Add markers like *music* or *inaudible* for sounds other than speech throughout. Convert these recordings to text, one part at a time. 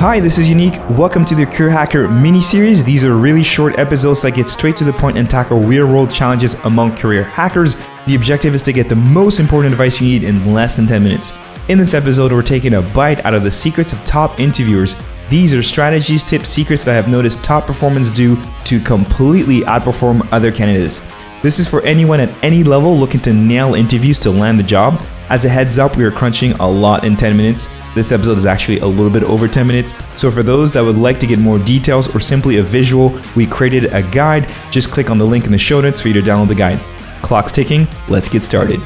Hi, this is Yannick. Welcome to the Career Hacker mini series. These are really short episodes that get straight to the point and tackle real world challenges among career hackers. The objective is to get the most important advice you need in less than 10 minutes. In this episode, we're taking a bite out of the secrets of top interviewers. These are strategies, tips, secrets that I have noticed top performers do to completely outperform other candidates. This is for anyone at any level looking to nail interviews to land the job. As a heads up, we are crunching a lot in 10 minutes. This episode is actually a little bit over 10 minutes. So, for those that would like to get more details or simply a visual, we created a guide. Just click on the link in the show notes for you to download the guide. Clock's ticking, let's get started.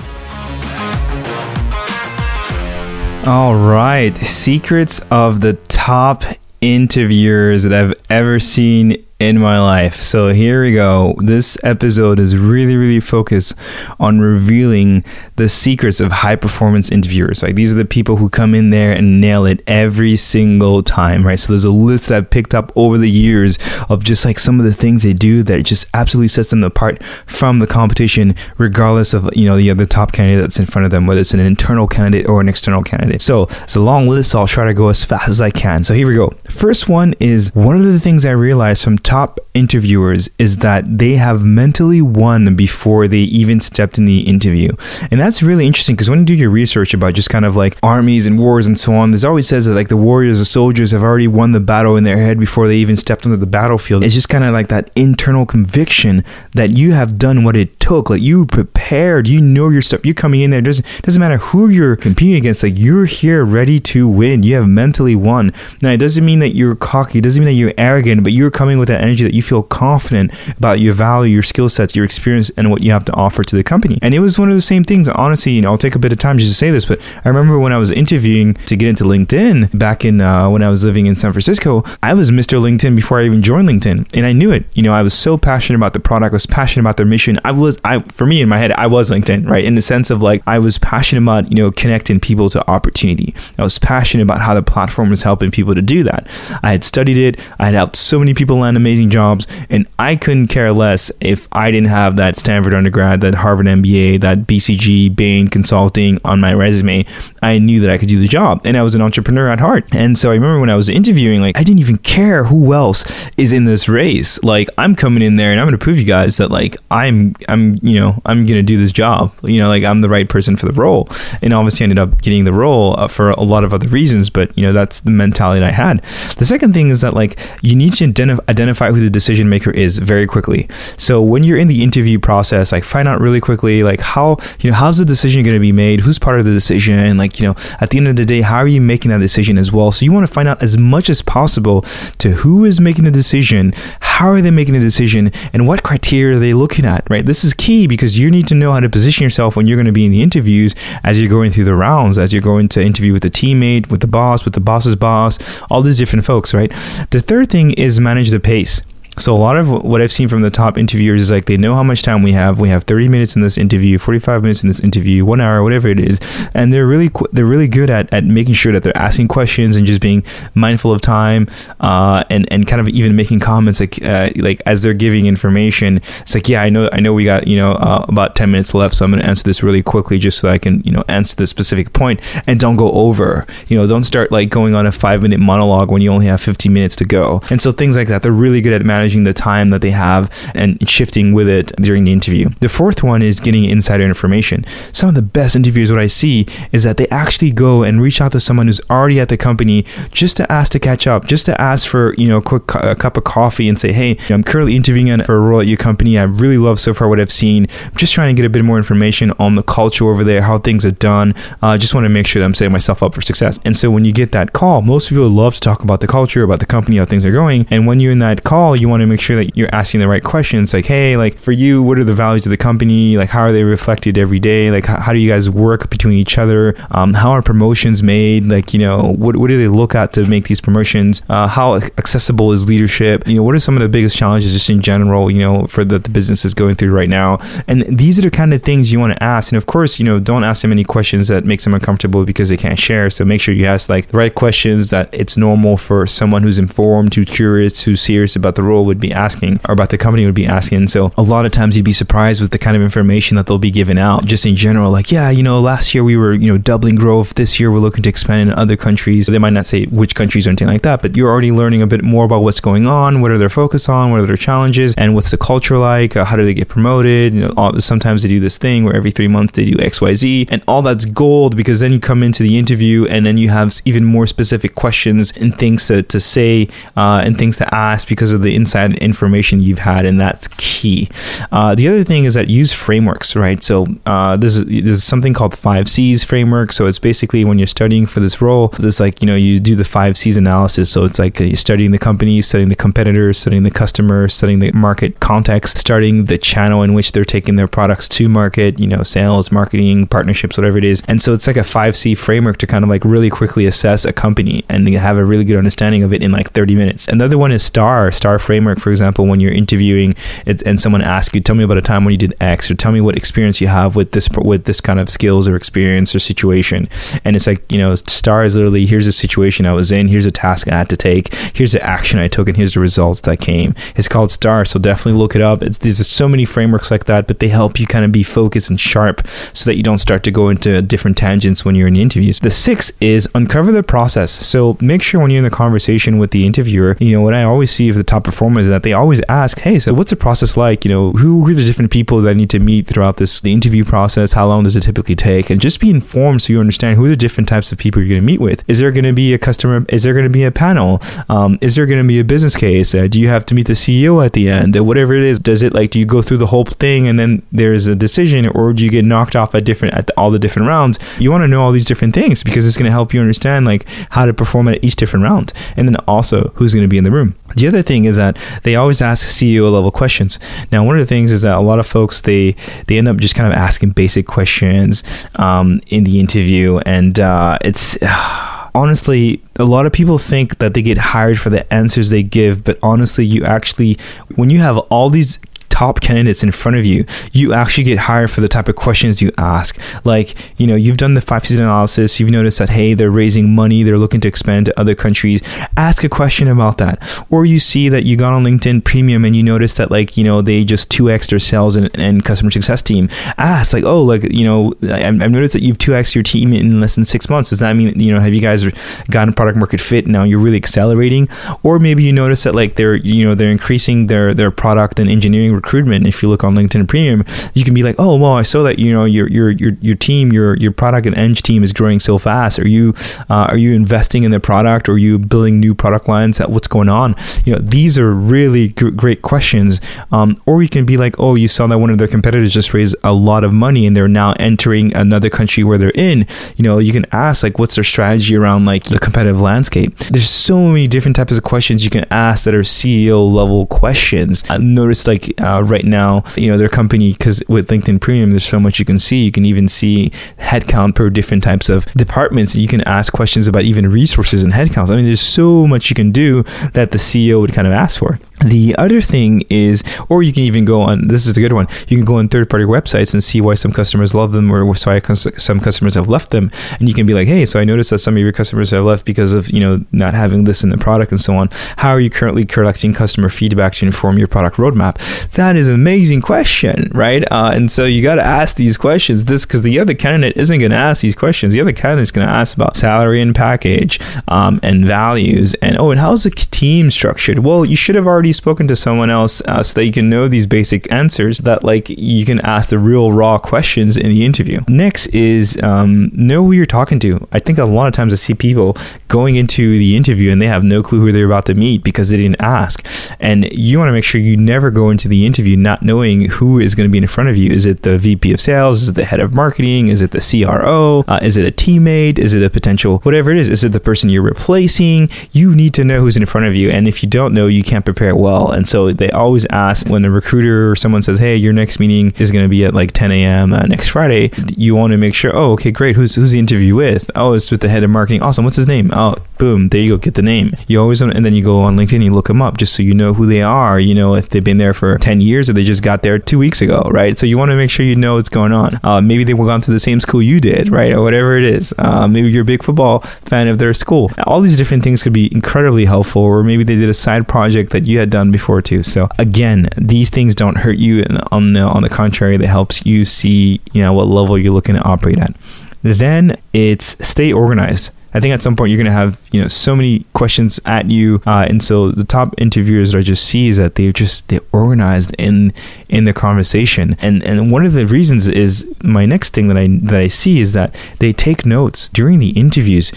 All right, secrets of the top interviewers that I've ever seen in my life. So here we go. This episode is really, really focused on revealing the secrets of high performance interviewers. Like these are the people who come in there and nail it every single time, right? So there's a list that I've picked up over the years of just like some of the things they do that just absolutely sets them apart from the competition, regardless of you know the other top candidate that's in front of them, whether it's an internal candidate or an external candidate. So it's a long list. So I'll try to go as fast as I can. So here we go. First one is one of the things I realized from top interviewers is that they have mentally won before they even stepped in the interview. And that's really interesting because when you do your research about just kind of like armies and wars and so on, there's always says that like the warriors, the soldiers have already won the battle in their head before they even stepped onto the battlefield. It's just kind of like that internal conviction that you have done what it took. Like you prepared, you know your stuff. You're coming in there. It doesn't doesn't matter who you're competing against. Like you're here ready to win. You have mentally won. Now it doesn't mean that you're cocky. It doesn't mean that you're arrogant, but you're coming with that energy that you feel confident about your value, your skill sets, your experience, and what you have to offer to the company. And it was one of the same things. Honestly, you know, I'll take a bit of time just to say this, but I remember when I was interviewing to get into LinkedIn back in uh, when I was living in San Francisco, I was Mr. LinkedIn before I even joined LinkedIn, and I knew it. You know, I was so passionate about the product. I was passionate about their mission. I was, I for me in my head, I was LinkedIn, right? In the sense of like I was passionate about you know connecting people to opportunity. I was passionate about how the platform was helping people to do that. I had studied it. I had helped so many people land amazing jobs and I couldn't care less if I didn't have that Stanford undergrad, that Harvard MBA, that BCG, Bain consulting on my resume. I knew that I could do the job, and I was an entrepreneur at heart. And so I remember when I was interviewing, like I didn't even care who else is in this race. Like I'm coming in there and I'm going to prove you guys that like I'm I'm you know I'm going to do this job. You know, like I'm the right person for the role. And obviously, I ended up getting the role uh, for a lot of other reasons. But you know, that's the mentality that I had. The second thing is that like you need to identif- identify who the decision maker is very quickly. So when you're in the interview process, like find out really quickly, like how, you know, how's the decision going to be made? Who's part of the decision? Like, you know, at the end of the day, how are you making that decision as well? So you want to find out as much as possible to who is making the decision, how are they making the decision, and what criteria are they looking at, right? This is key because you need to know how to position yourself when you're going to be in the interviews as you're going through the rounds, as you're going to interview with the teammate, with the boss, with the boss's boss, all these different folks, right? The third thing is manage the pace. So a lot of what I've seen from the top interviewers is like they know how much time we have. We have 30 minutes in this interview, 45 minutes in this interview, one hour, whatever it is, and they're really they're really good at, at making sure that they're asking questions and just being mindful of time, uh, and and kind of even making comments like uh, like as they're giving information. It's like yeah, I know I know we got you know uh, about 10 minutes left, so I'm going to answer this really quickly just so I can you know answer the specific point and don't go over. You know, don't start like going on a five minute monologue when you only have 15 minutes to go. And so things like that, they're really good at managing managing the time that they have and shifting with it during the interview. The fourth one is getting insider information. Some of the best interviews, what I see is that they actually go and reach out to someone who's already at the company just to ask to catch up, just to ask for, you know, a quick a cup of coffee and say, hey, I'm currently interviewing for a role at your company. I really love so far what I've seen. I'm just trying to get a bit more information on the culture over there, how things are done. I uh, just want to make sure that I'm setting myself up for success. And so when you get that call, most people love to talk about the culture, about the company, how things are going. And when you're in that call, you want to make sure that you're asking the right questions. Like, hey, like for you, what are the values of the company? Like, how are they reflected every day? Like, how, how do you guys work between each other? Um, how are promotions made? Like, you know, what, what do they look at to make these promotions? Uh, how accessible is leadership? You know, what are some of the biggest challenges just in general, you know, for the, the business is going through right now? And these are the kind of things you want to ask. And of course, you know, don't ask them any questions that makes them uncomfortable because they can't share. So make sure you ask like the right questions that it's normal for someone who's informed, who's curious, who's serious about the role would be asking or about the company would be asking. So a lot of times you'd be surprised with the kind of information that they'll be giving out just in general. Like, yeah, you know, last year we were, you know, doubling growth. This year we're looking to expand in other countries. They might not say which countries or anything like that, but you're already learning a bit more about what's going on, what are their focus on, what are their challenges, and what's the culture like, uh, how do they get promoted. You know, sometimes they do this thing where every three months they do X, Y, Z, and all that's gold because then you come into the interview and then you have even more specific questions and things to, to say uh, and things to ask because of the inside information you've had, and that's key. Uh, the other thing is that use frameworks, right? So uh, this is there's something called five C's framework. So it's basically when you're studying for this role, it's like you know you do the five C's analysis. So it's like uh, you're studying the company, studying the competitors, studying the customer, studying the market context, studying the channel in which they're taking their products to market. You know, sales, marketing, partnerships, whatever it is. And so it's like a five C framework to kind of like really quickly assess a company and have a really good understanding of it in like 30 minutes. Another one is STAR, STAR framework, for example, when you're interviewing and someone asks you, tell me about a time when you did X, or tell me what experience you have with this with this kind of skills or experience or situation. And it's like, you know, STAR is literally here's a situation I was in, here's a task I had to take, here's the action I took, and here's the results that came. It's called STAR, so definitely look it up. It's, there's so many frameworks like that, but they help you kind of be focused and sharp so that you don't start to go into different tangents when you're in interviews. The sixth is uncover the process. So make sure when you're in the conversation with the interviewer, you know, what I always see of the top performers is that they always ask, hey, so what's the process like? You know, who are the different people that I need to meet throughout this the interview process? How long does it typically take? And just be informed so you understand who are the different types of people you're going to meet with. Is there going to be a customer? Is there going to be a panel? Um, is there going to be a business case? Uh, do you have to meet the CEO at the end? Uh, whatever it is, does it like do you go through the whole thing and then there's a decision, or do you get knocked off at different at the, all the different rounds? You want to know all these different things because it's going to help you understand like how to perform at each different round, and then also who's going to be in the room. The other thing is that they always ask CEO level questions. Now, one of the things is that a lot of folks they they end up just kind of asking basic questions um, in the interview, and uh, it's. *sighs* Honestly, a lot of people think that they get hired for the answers they give, but honestly, you actually, when you have all these top candidates in front of you, you actually get hired for the type of questions you ask. Like, you know, you've done the five C's analysis, you've noticed that, hey, they're raising money, they're looking to expand to other countries. Ask a question about that. Or you see that you got on LinkedIn Premium and you notice that, like, you know, they just 2x their sales and, and customer success team. Ask, like, oh, like, you know, I've noticed that you've 2x your team in less than six months. Does that mean, you know, have you guys gotten product market fit? Now you're really accelerating. Or maybe you notice that, like, they're, you know, they're increasing their, their product and engineering recruitment. If you look on LinkedIn Premium, you can be like, oh, well, I saw that you know your your your, your team, your your product and eng team is growing so fast. Are you uh, are you investing in the product? Or are you building new product lines? That what's going on? You know, these are really g- great questions. Um, or you can be like, oh, you saw that one of their competitors just raised a lot of money and they're now entering another country where they're in. You know, you can ask like, what's their strategy around like the competitive landscape? There's so many different types of questions you can ask that are CEO level questions. I noticed like uh, right now, you know, their company, because with LinkedIn Premium, there's so much you can see. You can even see headcount per different types of departments. You can ask questions about even resources and headcounts. I mean, there's so much you can do that the CEO would kind of ask for. The other thing is, or you can even go on, this is a good one, you can go on third party websites and see why some customers love them or why some customers have left them. And you can be like, hey, so I noticed that some of your customers have left because of, you know, not having this in the product and so on. How are you currently collecting customer feedback to inform your product roadmap? That is an amazing question, right? Uh, and so you got to ask these questions. This, because the other candidate isn't going to ask these questions. The other candidate is going to ask about salary and package um, and values. And, oh, and how's the team structured? Well, you should have already spoken to someone else uh, so that you can know these basic answers that like you can ask the real raw questions in the interview. Next is um, know who you're talking to. I think a lot of times I see people going into the interview and they have no clue who they're about to meet because they didn't ask. And you want to make sure you never go into the interview not knowing who is going to be in front of you. Is it the VP of sales? Is it the head of marketing? Is it the CRO? Uh, is it a teammate? Is it a potential whatever it is? Is it the person you're replacing? You need to know who's in front of you. And if you don't know, you can't prepare well. And so they always ask when the recruiter or someone says, "Hey, your next meeting is going to be at like 10 a.m. Uh, next Friday." You want to make sure. Oh, okay, great. Who's who's the interview with? Oh, it's with the head of marketing. Awesome. What's his name? Oh, boom. There you go. Get the name. You always and then you go on LinkedIn. You look them up just so you know who they are. You know if they've been there for 10 years or they just got there two weeks ago, right? So you want to make sure you know what's going on. Uh, maybe they were gone to the same school you did, right? Or whatever it is. Uh, maybe you're a big football fan of their school. All these different things could be incredibly helpful, or maybe they did a side project that you had done before too. So again, these things don't hurt you. And on the, on the contrary, they helps you see, you know, what level you're looking to operate at. Then it's stay organized. I think at some point you're going to have you know so many questions at you, uh, and so the top interviewers that I just see is that they're just they're organized in in the conversation, and and one of the reasons is my next thing that I that I see is that they take notes during the interviews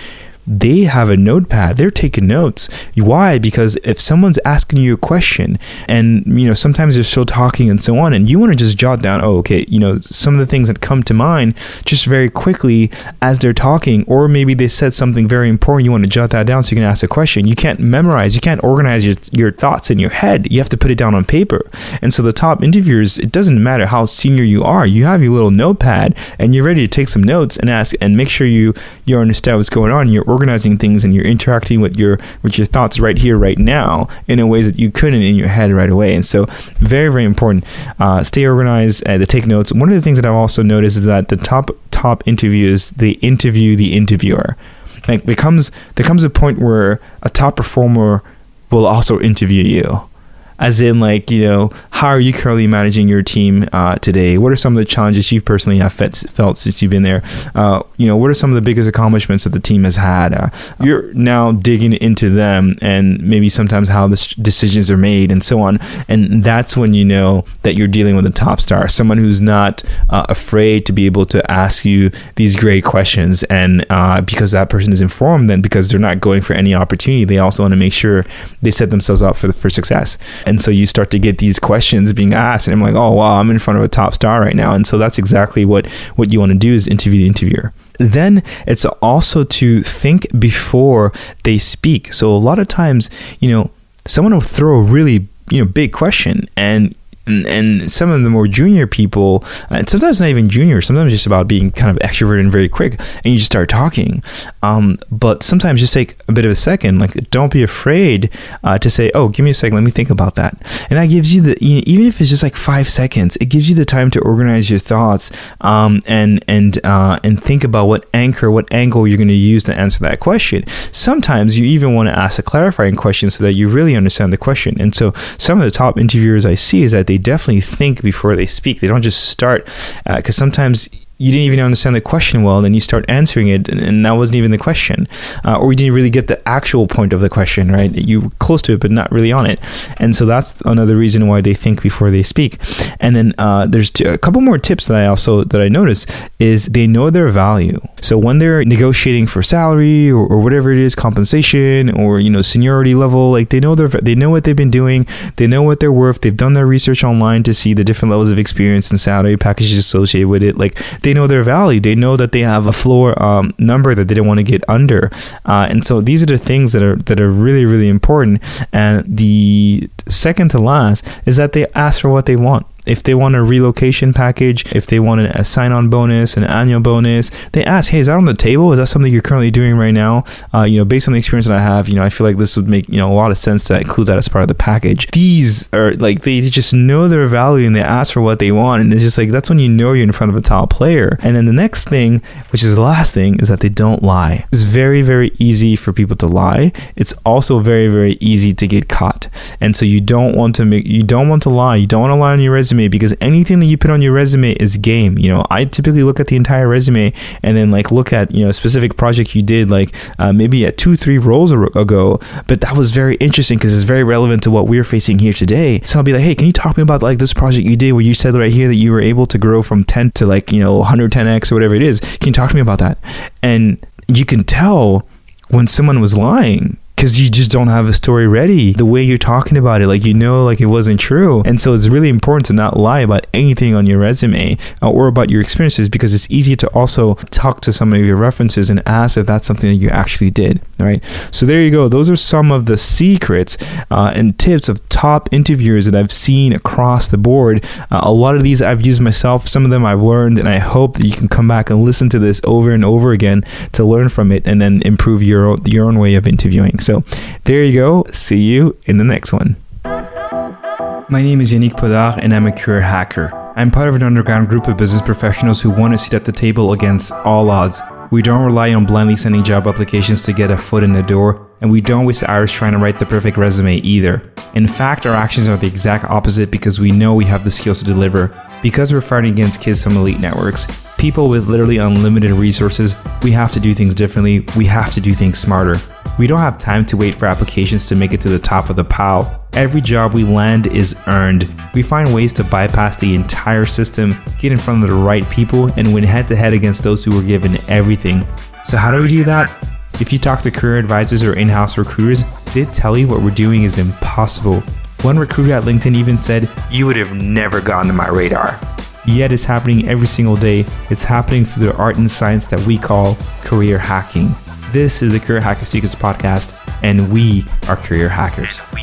they have a notepad. They're taking notes. Why? Because if someone's asking you a question and you know sometimes they're still talking and so on and you want to just jot down oh okay you know some of the things that come to mind just very quickly as they're talking or maybe they said something very important you want to jot that down so you can ask a question. You can't memorize you can't organize your, your thoughts in your head. You have to put it down on paper. And so the top interviewers it doesn't matter how senior you are you have your little notepad and you're ready to take some notes and ask and make sure you you understand what's going on you're organizing things and you're interacting with your with your thoughts right here right now in a ways that you couldn't in your head right away. And so very very important. Uh, stay organized uh, to take notes. One of the things that i've also noticed is that the top top interviews they interview the interviewer. Like becomes there comes a point where a top performer will also interview you as in like you know how are you currently managing your team uh, today? What are some of the challenges you personally have felt since you've been there? Uh, you know what are some of the biggest accomplishments that the team has had uh, you're now digging into them and maybe sometimes how the decisions are made and so on. And that's when you know that you're dealing with a top star someone who's not uh, afraid to be able to ask you these great questions. And uh, because that person is informed then because they're not going for any opportunity they also want to make sure they set themselves up for, the, for success and so you start to get these questions being asked, and I'm like, oh wow, I'm in front of a top star right now. And so that's exactly what what you want to do is interview the interviewer then it's also to think before they speak. So a lot of times, you know, someone will throw a really you know big question and and, and some of the more junior people, and sometimes not even junior, sometimes just about being kind of extroverted and very quick, and you just start talking. Um, but sometimes just take a bit of a second, like don't be afraid uh, to say, "Oh, give me a second, let me think about that," and that gives you the you know, even if it's just like five seconds, it gives you the time to organize your thoughts um, and and uh, and think about what anchor, what angle you're going to use to answer that question. Sometimes you even want to ask a clarifying question so that you really understand the question. And so some of the top interviewers I see is that they definitely think before they speak. They don't just start because uh, sometimes you didn't even understand the question well, then you start answering it, and, and that wasn't even the question, uh, or you didn't really get the actual point of the question, right? You were close to it, but not really on it, and so that's another reason why they think before they speak. And then uh, there's a couple more tips that I also that I noticed is they know their value. So when they're negotiating for salary or, or whatever it is, compensation or you know seniority level, like they know their they know what they've been doing, they know what they're worth, they've done their research online to see the different levels of experience and salary packages associated with it, like they know their value. They know that they have a floor um, number that they don't want to get under, uh, and so these are the things that are that are really really important. And the second to last is that they ask for what they want if they want a relocation package, if they want a sign on bonus, an annual bonus, they ask, hey, is that on the table? Is that something you're currently doing right now? Uh, you know, based on the experience that I have, you know, I feel like this would make, you know, a lot of sense to include that as part of the package. These are like, they just know their value and they ask for what they want. And it's just like, that's when you know you're in front of a top player. And then the next thing, which is the last thing, is that they don't lie. It's very, very easy for people to lie. It's also very, very easy to get caught. And so you don't want to make, you don't want to lie. You don't want to lie on your resume resume because anything that you put on your resume is game. You know, I typically look at the entire resume and then like look at you know a specific project you did like uh, maybe at two three roles ago, but that was very interesting because it's very relevant to what we're facing here today. So I'll be like, hey, can you talk to me about like this project you did where you said right here that you were able to grow from 10 to like you know 110x or whatever it is? Can you talk to me about that? And you can tell when someone was lying because you just don't have a story ready. The way you're talking about it, like you know, like it wasn't true. And so it's really important to not lie about anything on your resume uh, or about your experiences because it's easy to also talk to some of your references and ask if that's something that you actually did. Right. So there you go. Those are some of the secrets uh, and tips of top interviewers that I've seen across the board. Uh, a lot of these I've used myself. Some of them I've learned, and I hope that you can come back and listen to this over and over again to learn from it and then improve your your own way of interviewing. So there you go. See you in the next one. My name is Yannick Podar and I'm a career hacker. I'm part of an underground group of business professionals who want to sit at the table against all odds. We don't rely on blindly sending job applications to get a foot in the door, and we don't waste hours trying to write the perfect resume either. In fact, our actions are the exact opposite because we know we have the skills to deliver. Because we're fighting against kids from elite networks, people with literally unlimited resources, we have to do things differently, we have to do things smarter. We don't have time to wait for applications to make it to the top of the pile. Every job we land is earned. We find ways to bypass the entire system, get in front of the right people, and win head to head against those who were given everything. So, how do we do that? If you talk to career advisors or in house recruiters, they tell you what we're doing is impossible. One recruiter at LinkedIn even said, You would have never gotten to my radar. Yet it's happening every single day. It's happening through the art and science that we call career hacking. This is the Career Hacker Secrets podcast, and we are career hackers. We